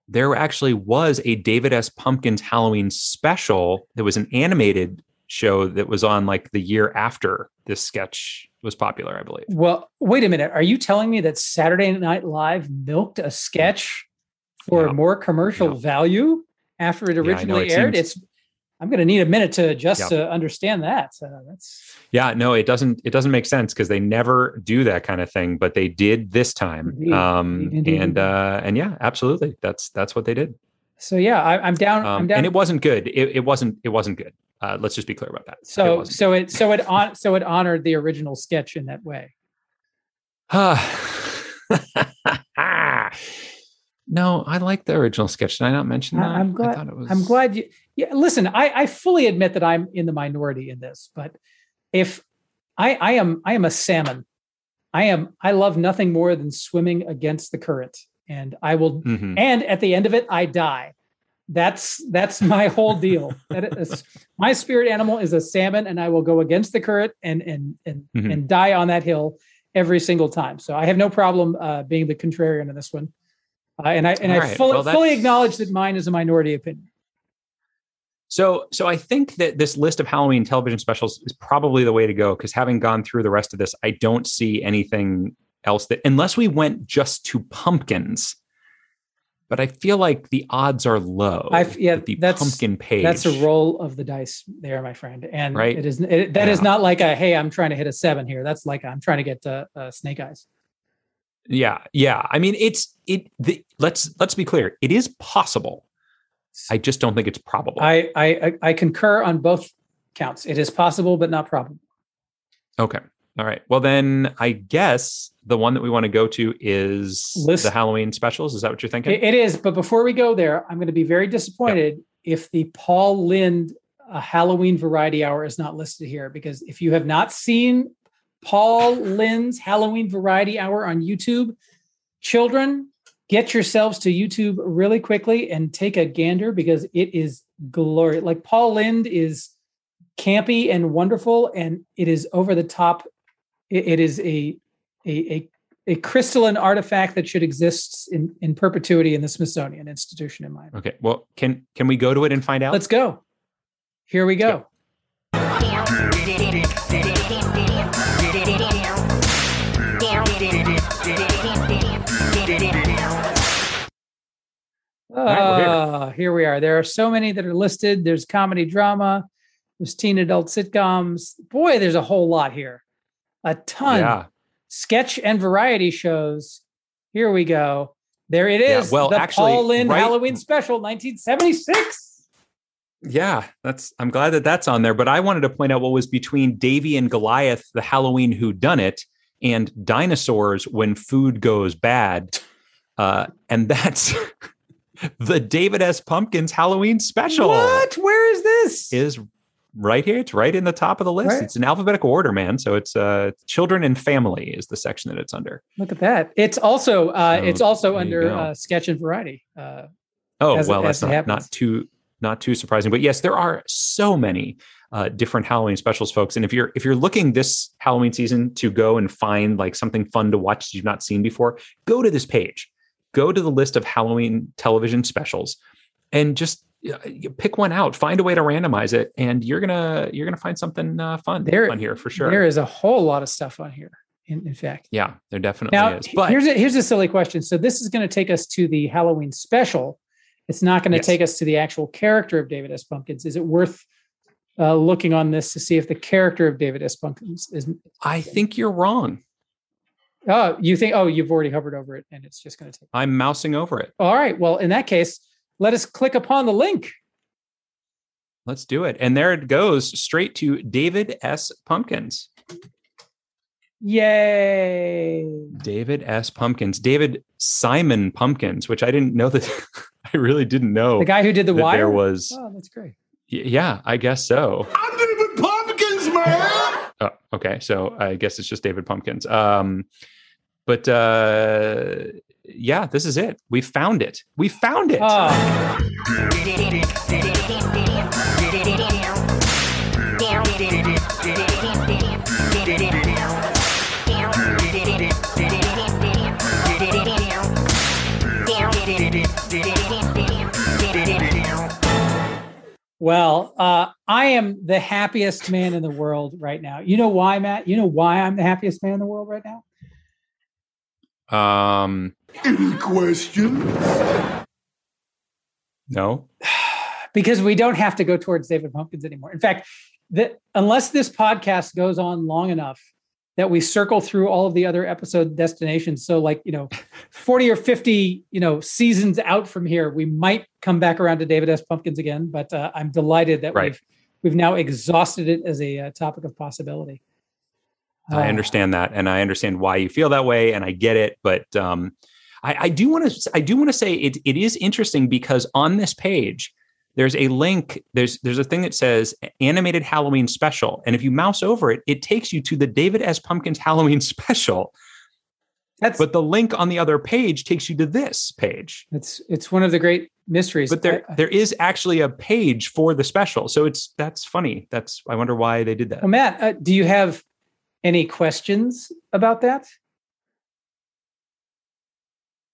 there actually was a David S. Pumpkins Halloween special. There was an animated show that was on like the year after this sketch was popular, I believe. Well, wait a minute. Are you telling me that Saturday Night Live milked a sketch for Yeah. more commercial Yeah. value after it originally it aired? seems- It's I'm going to need a minute to just Yeah. to understand that. So that's Yeah, no, it doesn't. It doesn't make sense because they never do that kind of thing, but they did this time. Indeed, Um, indeed, and uh, and yeah, absolutely. That's that's what they did. so. Yeah, I, I'm down. I'm Um, down. and it wasn't good. It, it wasn't. It wasn't good. Uh, let's just be clear about that. So wasn't. so it so it on so it honored the original sketch in that way. (sighs) no, I like the original sketch. Did I not mention that? I'm I glad- thought it was. I'm glad you. Yeah, listen. I, I fully admit that I'm in the minority in this, but if I I am I am a salmon, I am I love nothing more than swimming against the current, and I will. Mhm. And at the end of it, I die. That's that's my whole deal. That is, my spirit animal is a salmon, and I will go against the current and and and Mhm. and die on that hill every single time. So I have no problem uh, being the contrarian in this one. Uh, and I and All I right. fully, Well, fully acknowledge that mine is a minority opinion. So, so I think that this list of Halloween television specials is probably the way to go because having gone through the rest of this, I don't see anything else that, unless we went just to pumpkins. But I feel like the odds are low. I yeah, the that's- pumpkin page. That's a roll of the dice there, my friend. And Right. it is it, that is Yeah. not like a hey, I'm trying to hit a seven here. That's like I'm trying to get uh, uh, snake eyes. Yeah, yeah. I mean, it's it. The, let's let's be clear. It is possible. I just don't think it's probable. I I- I concur on both counts. It is possible, but not probable. okay. All right. Well, then I guess the one that we want to go to is List- the Halloween specials. Is that what you're thinking? It- is, but before we go there, I'm going to be very disappointed if the Paul Lynde uh, Halloween Variety Hour is not listed here because if you have not seen Paul Lynde's Halloween Variety Hour on YouTube, children, get yourselves to YouTube really quickly and take a gander because it is glorious. Like Paul Lynde is campy and wonderful, and it is over the top. It- it is a a, a a crystalline artifact that should exist in, in perpetuity in the Smithsonian Institution, in my opinion. okay. Well, can can we go to it and find out? Let's go. Here we go. here. Ah, here we are. There are so many that are listed. There's comedy drama, there's teen adult sitcoms. Boy, there's a whole lot here. A ton. Yeah. Sketch and variety shows. Here we go. There it is. Yeah, well, the actually, Paul Lynde right- Halloween Special, 1976. Yeah, that's I'm glad that that's on there. But I wanted to point out what was between Davey and Goliath, the Halloween Who Done It, and dinosaurs when food goes bad. Uh, and that's (laughs) the David S. Pumpkins Halloween special. What? Where is this? Is right here. It's right in the top of the list. Right. It's in alphabetical order, man. So it's uh children and family is the section that it's under. Look at that. It's also uh, it's also under uh, sketch and variety. Uh, Oh as well, as that's not, not too not too surprising. But yes, there are so many uh, different Halloween specials, folks. And if you're if you're looking this Halloween season to go and find like something fun to watch that you've not seen before, go to this page. Go to the list of Halloween television specials, and just you pick one out. Find a way to randomize it, and you're gonna you're gonna find something uh, fun There- on here for sure. There is a whole lot of stuff on here. In, in fact, yeah, there definitely now is. But here's a, here's a silly question. So this is going to take us to the Halloween special. It's not going to Yes. take us to the actual character of David S. Pumpkins. Is it worth uh, looking on this to see if the character of David S. Pumpkins is? I think you're wrong. Oh, you think? Oh, you've already hovered over it, and it's just going to take. I'm mousing over it. All right. Well, in that case, let us click upon the link. Let's do it. And there it goes straight to David S. Pumpkins. Yay! David S. Pumpkins. David Simon Pumpkins, which I didn't know that (laughs) I really didn't know The guy who did the that wire. there was. Oh, that's great. Y- Yeah, I guess so. I'm David Pumpkins, man! Oh, okay. So I guess it's just David Pumpkins. Um, but uh, yeah, this is it. We found it. We found it. Oh, well, uh, I am the happiest man in the world right now. You know why, Matt? You know why I'm the happiest man in the world right now? Um, Any questions? no. because we don't have to go towards David Pumpkins anymore. In fact, the, unless this podcast goes on long enough that we circle through all of the other episode destinations, so like you know, (laughs) forty or fifty you know seasons out from here, we might come back around to David S. Pumpkins again. But uh, I'm delighted that Right. we've we've now exhausted it as a uh, topic of possibility. I Uh, understand that, and I understand why you feel that way, and I get it. But um, I, I do want to I do want to say it it is interesting because on this page there's a link there's there's a thing that says animated Halloween special, and if you mouse over it, it takes you to the David S. Pumpkins Halloween (laughs) special. That's But the link on the other page takes you to this page. It's it's one of the great mysteries. but there I- there is actually a page for the special. So it's that's funny. That's I wonder why they did that. well, Matt, uh, do you have any questions about that?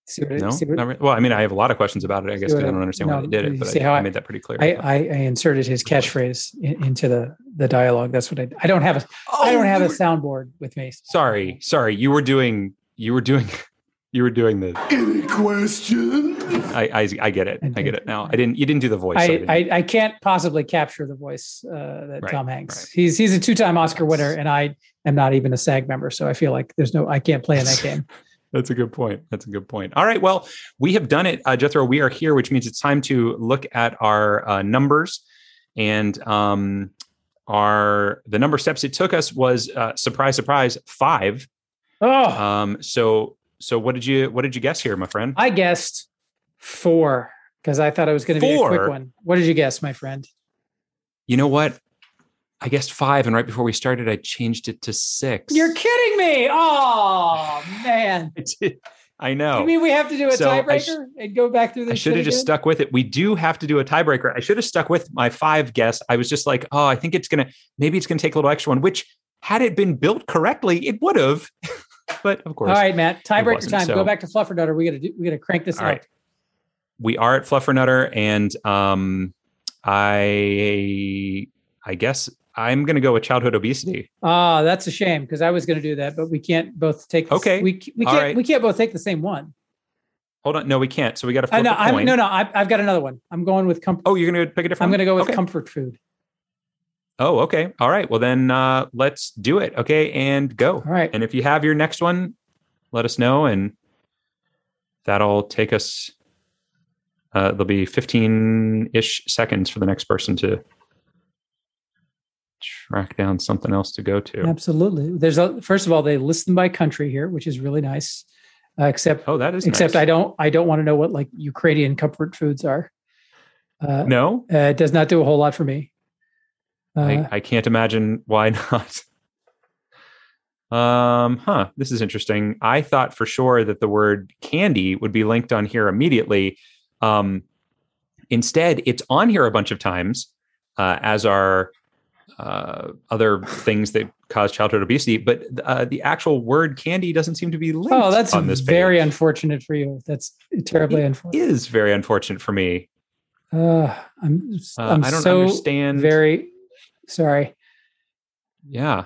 See what I- No, see what- Not re- well, I mean, I have a lot of questions about it. I guess I I- don't understand why they did it, but I, how I I- made that pretty clear. I, I, I inserted his catchphrase in, into the the dialogue. That's what I. I don't have a. I don't have a soundboard with me. Sorry, sorry. You were doing. You were doing. (laughs) You were doing the. Any questions? I, I I get it. I get it now. I didn't. You didn't do the voice. so I, didn't- I, I can't possibly capture the voice uh, that Right, Tom Hanks. right. He's he's a two time Oscar winner, and I am not even a SAG member, so I feel like there's no I can't play in that (laughs) game. That's a good point. That's a good point. All right. Well, we have done it, uh, Jethro. We are here, which means it's time to look at our uh, numbers and um, our the number of steps it took us was uh, surprise, surprise, five. Oh, Um, so so what did you what did you guess here, my friend? I guessed four because I thought it was going to be a quick one. What did you guess, my friend? You know what? I guessed five, and right before we started, I changed it to six. You're kidding me! Oh man! (laughs) I know. You mean we have to do a So tiebreaker sh- and go back through this? I should have just stuck with it. We do have to do a tiebreaker. I should have stuck with my five guess. I was just like, oh, I think it's gonna maybe it's gonna take a little extra one. Which had it been built correctly, it would have. (laughs) but of course, All right, Matt. Tiebreaker time. so- Go back to Fluffernutter. We gotta do. We gotta crank this All out. right. we are at Fluffernutter, and um, I I guess I'm gonna go with childhood obesity. Ah, that's a shame because I was going to do that, but we can't both take. the Okay. we we can't right. we can't both take the same one. Hold on, no, we can't. So we got to know. a I'm, no, no. I've, I've got another one. I'm going with comfort. Oh, you're gonna pick a different. I'm going to go with okay. comfort food. Oh, okay. All right. Well, then uh, let's do it. Okay, and go. All right. And if you have your next one, let us know, and that'll take us. Uh, there'll be 15 ish seconds for the next person to track down something else to go to. Absolutely. There's a first of all, they list them by country here, which is really nice. Uh, except Oh, that is except nice. I don't I don't want to know what like Ukrainian comfort foods are. Uh, no, uh, it does not do a whole lot for me. Uh, I, I can't imagine why (laughs) not. Um, huh. This is interesting. I thought for sure that the word candy would be linked on here immediately. Um, instead, it's on here a bunch of times, uh, as are uh, other things that cause childhood obesity. But uh, the actual word candy doesn't seem to be linked. oh, that's on this very page. unfortunate for you. That's terribly It unfortunate. Is very unfortunate for me. Uh, I'm I'm I don't so understand. very sorry. yeah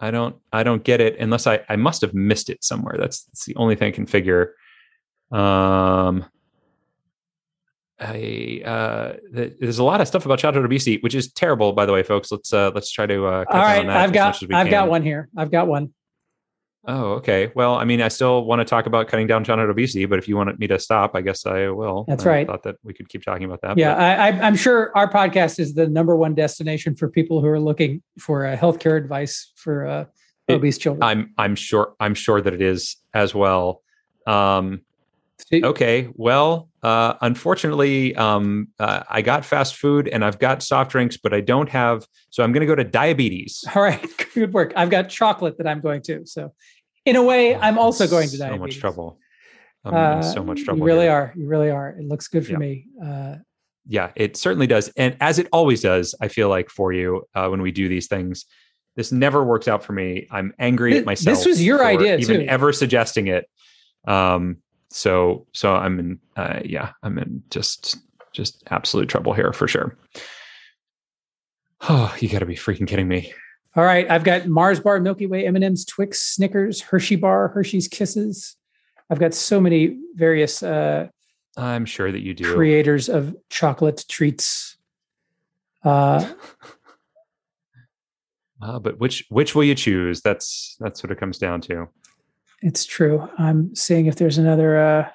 i don't i don't get it unless i i must have missed it somewhere that's, that's the only thing i can figure um I uh there's a lot of stuff about childhood obesity which is terrible by the way folks let's uh let's try to uh cut All that I've got much as we I've got one here. I've got one. oh okay well i mean i still want to talk about cutting down childhood obesity but if you want me to stop i guess i will That's I right. thought that we could keep talking about that Yeah, but- I, I, I'm sure our podcast is the number one destination for people who are looking for uh, healthcare advice for uh, It- obese children. i'm i'm sure i'm sure that it is as well um Okay. Well, uh, unfortunately, um, uh, I got fast food and I've got soft drinks, but I don't have. So I'm going to go to diabetes. All right, (laughs) good work. I've got chocolate that I'm going to. So, in a way, I'm also going to diabetes. so much trouble. I'm Uh, in so much trouble. You really here. are. You really are. It looks good for Yeah. me. Uh, Yeah, it certainly does, and as it always does, I feel like for you uh, when we do these things, this never works out for me. I'm angry Thi- at myself. this was your idea, even too. ever suggesting it. Um. So so I'm in. Uh, yeah, I'm in just just absolute trouble here for sure. Oh, you got to be freaking kidding me. all right, I've got Mars bar, Milky Way, M and M's, Twix, Snickers, Hershey bar, Hershey's Kisses. I've got so many various uh, I'm sure that you do. creators of chocolate treats. Uh, (laughs) Uh, but which which will you choose? That's that's what it comes down to. It's true. I'm seeing if there's another. Uh,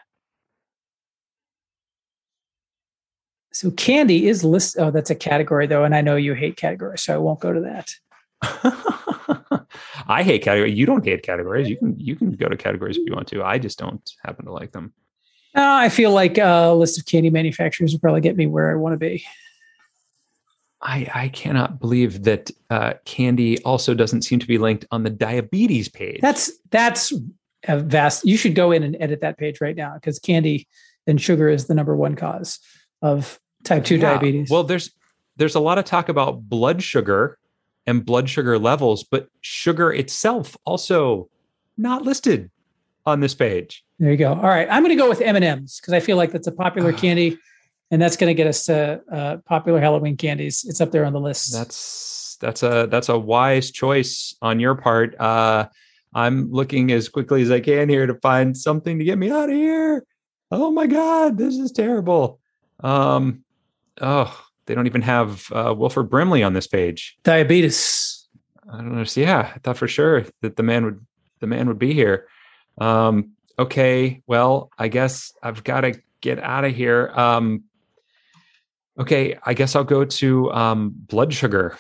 so candy is list. Oh, that's a category though, and I know you hate categories, so I won't go to that. (laughs) I hate categories. You don't hate categories. You can you can go to categories if you want to. I just don't happen to like them. No, I feel like uh, a list of candy manufacturers will probably get me where I want to be. I I cannot believe that uh, candy also doesn't seem to be linked on the diabetes page. That's that's a vast. You should go in and edit that page right now because candy and sugar is the number one cause of type 2 Yeah. diabetes. Well, there's there's a lot of talk about blood sugar and blood sugar levels, but sugar itself also not listed on this page. there you go. All right. I'm going to go with M&Ms because I feel like that's a popular Ah. candy and that's going to get us to uh, popular Halloween candies. It's up there on the list. That's that's a that's a wise choice on your part. Uh I'm looking as quickly as I can here to find something to get me out of here. Oh my god, this is terrible. Um oh, they don't even have uh Wilford Brimley on this page. diabetes. I don't know. See, yeah, I thought for sure that the man would the man would be here. Um, okay, well, I guess I've got to get out of here. Um, okay, I guess I'll go to um, blood sugar.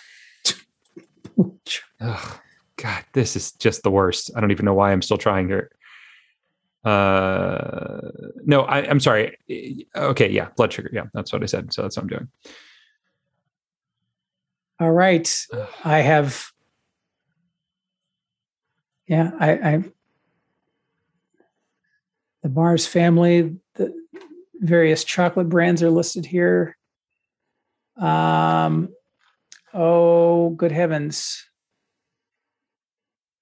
(laughs) Ugh, God, this is just the worst. I don't even know why I'm still trying here. Uh, no, I, I'm sorry. Okay, yeah, blood sugar. Yeah, that's what I said. So that's what I'm doing. All right. I have. Yeah, I, I. The Mars family, the various chocolate brands are listed here. Um, oh, good heavens!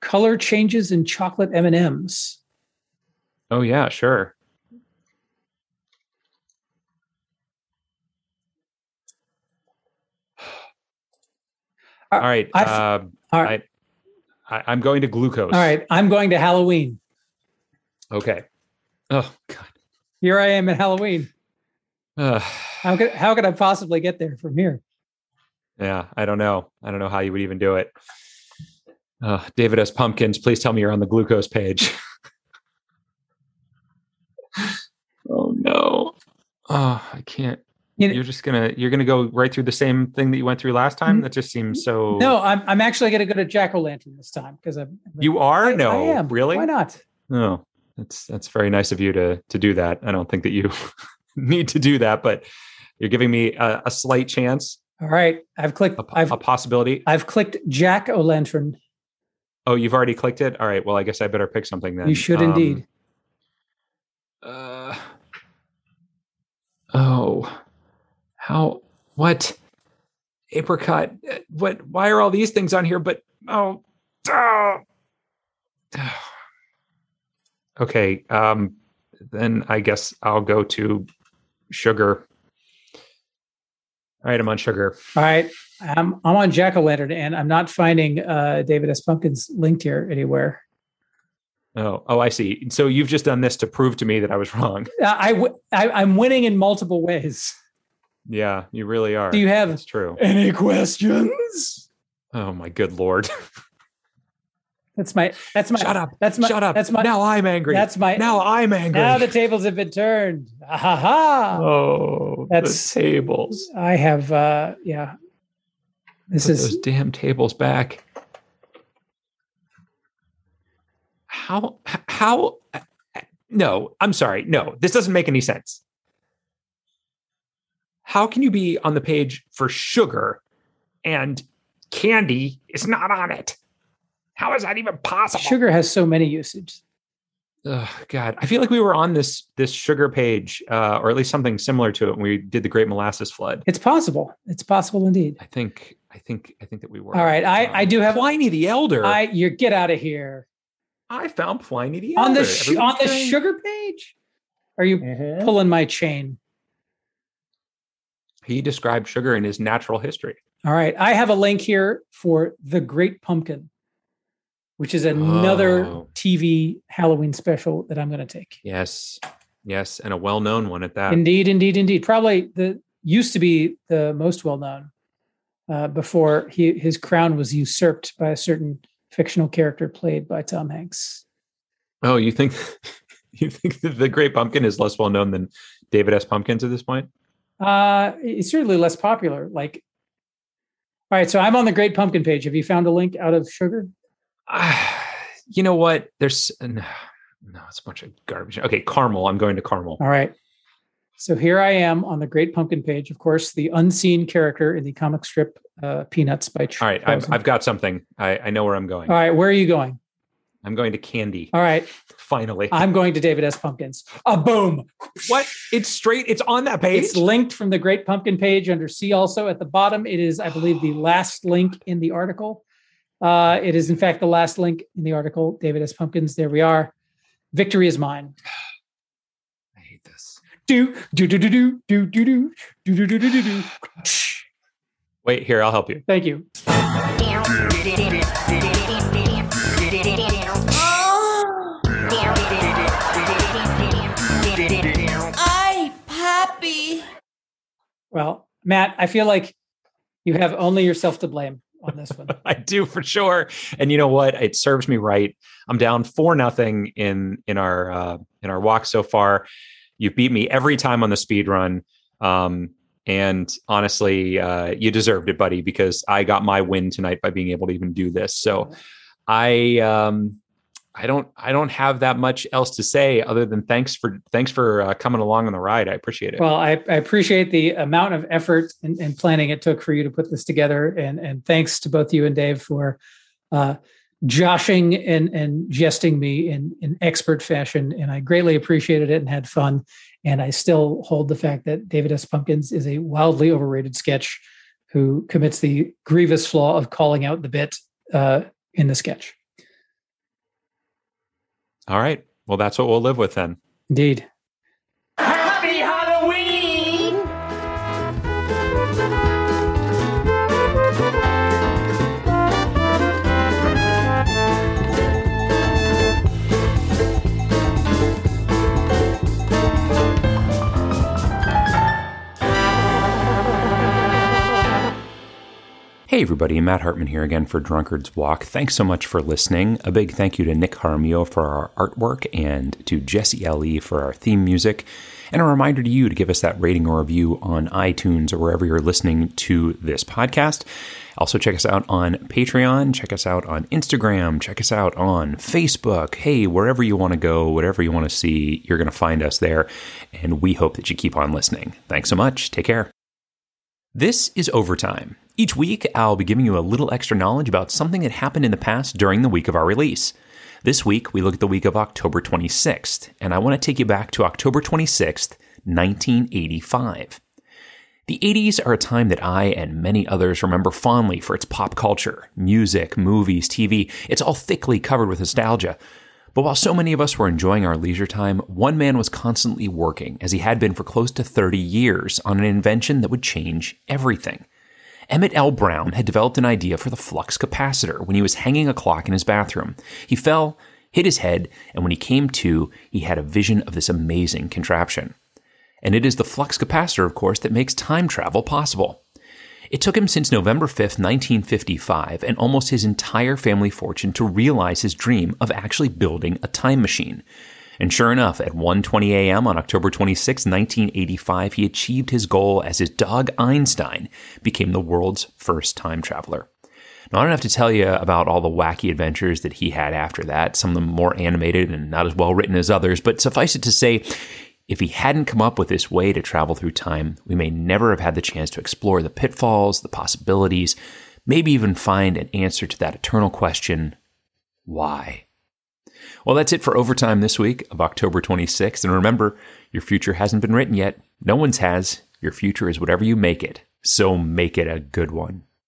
Color changes in chocolate M and M's. Oh yeah, sure. All right. Uh, All right, I, I'm going to glucose. all right. I'm going to Halloween. Okay. Oh God. Here I am at Halloween. Ugh. How could how could I possibly get there from here? yeah, I don't know. I don't know how you would even do it. Uh, David S. Pumpkins, please tell me you're on the glucose page. (laughs) oh no. Oh, I can't. You know- You're just gonna you're gonna go right through the same thing that you went through last time. Mm. That just seems so. No, I'm I'm actually going to go to Jack O' Lantern this time because I'm. you are I- no I am. really. Why not? No, that's that's very nice of you to to do that. I don't think that you (laughs) need to do that, but you're giving me a, a slight chance, All right, I've clicked. a, I've a possibility. I've clicked Jack O' Lantern. Oh, you've already clicked it. All right. Well, I guess I better pick something then. You should Um, indeed. Uh, oh, how? What? Apricot? uh, What? Why are all these things on here? But oh, oh. (sighs) okay. Um, then I guess I'll go to sugar. All right, I'm on sugar. All right, I'm I'm on Jack O' Lantern, and I'm not finding uh, David S. Pumpkins linked here anywhere. Oh, oh, I see. So you've just done this to prove to me that I was wrong. (laughs) Uh, I, w- I I'm winning in multiple ways. Yeah, you really are. Do you have That's true. any questions? Oh my good lord! (laughs) That's my that's my Shut up! That's my Shut up! That's my now I'm angry. that's my now I'm angry. now the tables have been turned. Ah, ha ha. oh, That's- the tables. I have uh yeah. This Put is those damn tables back. How? How? No, I'm sorry. No, this doesn't make any sense. How can you be on the page for sugar and candy is not on it? How is that even possible? sugar has so many usages. Oh God, I feel like we were on this this sugar page, uh, or at least something similar to it when we did the Great Molasses Flood. It's possible. It's possible indeed. I think, I think, I think that we were. All right, I- I do have- Pliny the Elder. I I, you get out of here. I found Pliny the Elder On Elder the sh- on the Everybody's sugar page? Are you saying- pulling my chain? He described sugar in his natural history. All right. I have a link here for The Great Pumpkin, which is another Oh. TV Halloween special that I'm going to take. Yes, yes, and a well-known one at that. Indeed, indeed, indeed. Probably the used to be the most well known uh, before he his crown was usurped by a certain fictional character played by Tom Hanks. Oh, you think (laughs) you think the Great Pumpkin is less well known than David S. Pumpkins at this point? Uh, it's certainly less popular. Like, all right. So I'm on the Great Pumpkin page. Have you found a link out of sugar? Ah, (sighs) you know what? There's (sighs) no, no, it's a bunch of garbage. Okay, caramel. I'm going to caramel. All right. So here I am on the Great Pumpkin page. Of course, the unseen character in the comic strip uh, Peanuts by. All right, I've, I've got something. I, I know where I'm going. All right, where are you going? I'm going to Candy. All right. Finally. I'm going to David S. Pumpkins. A boom. what? It's straight. It's on that page. It's linked from the Great Pumpkin page under C also at the bottom. It is, I believe, the last link in the article. Uh, it is, in fact, the last link in the article. David S. Pumpkins. There we are. Victory is mine. I hate this. Do do do do do do do do do do do do do do. Wait, here, I'll help you. Thank you. Ay, papi. Well, Matt, I feel like you have only yourself to blame on this one. (laughs) I do for sure. And you know what? It serves me right. I'm down four nothing in in our uh, in our walk so far. You beat me every time on the speed run. Um, and honestly, uh, you deserved it, buddy, because I got my win tonight by being able to even do this. So I um, I don't I don't have that much else to say other than thanks for thanks for uh, coming along on the ride. I appreciate it. Well, I, I appreciate the amount of effort and, and planning it took for you to put this together, and and thanks to both you and Dave for uh, joshing and and jesting me in in expert fashion, and I greatly appreciated it and had fun. And I still hold the fact that David S. Pumpkins is a wildly overrated sketch who commits the grievous flaw of calling out the bit uh, in the sketch. All right. Well, that's what we'll live with then. Indeed. Hey everybody, Matt Hartman here again for Drunkard's Walk. Thanks so much for listening. A big thank you to Nick Jaramillo for our artwork and to Jesse L.E. for our theme music. And a reminder to you to give us that rating or review on iTunes or wherever you're listening to this podcast. Also, check us out on Patreon, check us out on Instagram, check us out on Facebook. Hey, wherever you want to go, whatever you want to see, you're going to find us there. And we hope that you keep on listening. Thanks so much. Take care. This is Overtime. Each week, I'll be giving you a little extra knowledge about something that happened in the past during the week of our release. This week, we look at the week of October 26th, and I want to take you back to October 26th, 1985. The 80s are a time that I and many others remember fondly for its pop culture, music, movies, TV. It's all thickly covered with nostalgia. But while so many of us were enjoying our leisure time, one man was constantly working, as he had been for close to 30 years, on an invention that would change everything. Emmett L. Brown had developed an idea for the flux capacitor when he was hanging a clock in his bathroom. He fell, hit his head, and when he came to, he had a vision of this amazing contraption. And it is the flux capacitor, of course, that makes time travel possible. It took him since November 5th, 1955, and almost his entire family fortune to realize his dream of actually building a time machine. And sure enough, at 1:20 a.m. on October 26, 1985, he achieved his goal as his dog Einstein became the world's first time traveler. Now, I don't have to tell you about all the wacky adventures that he had after that, some of them more animated and not as well written as others, but suffice it to say, if he hadn't come up with this way to travel through time, we may never have had the chance to explore the pitfalls, the possibilities, maybe even find an answer to that eternal question why? Well, that's it for Overtime this week of October 26th. And remember, your future hasn't been written yet. No one's has. Your future is whatever you make it. So make it a good one.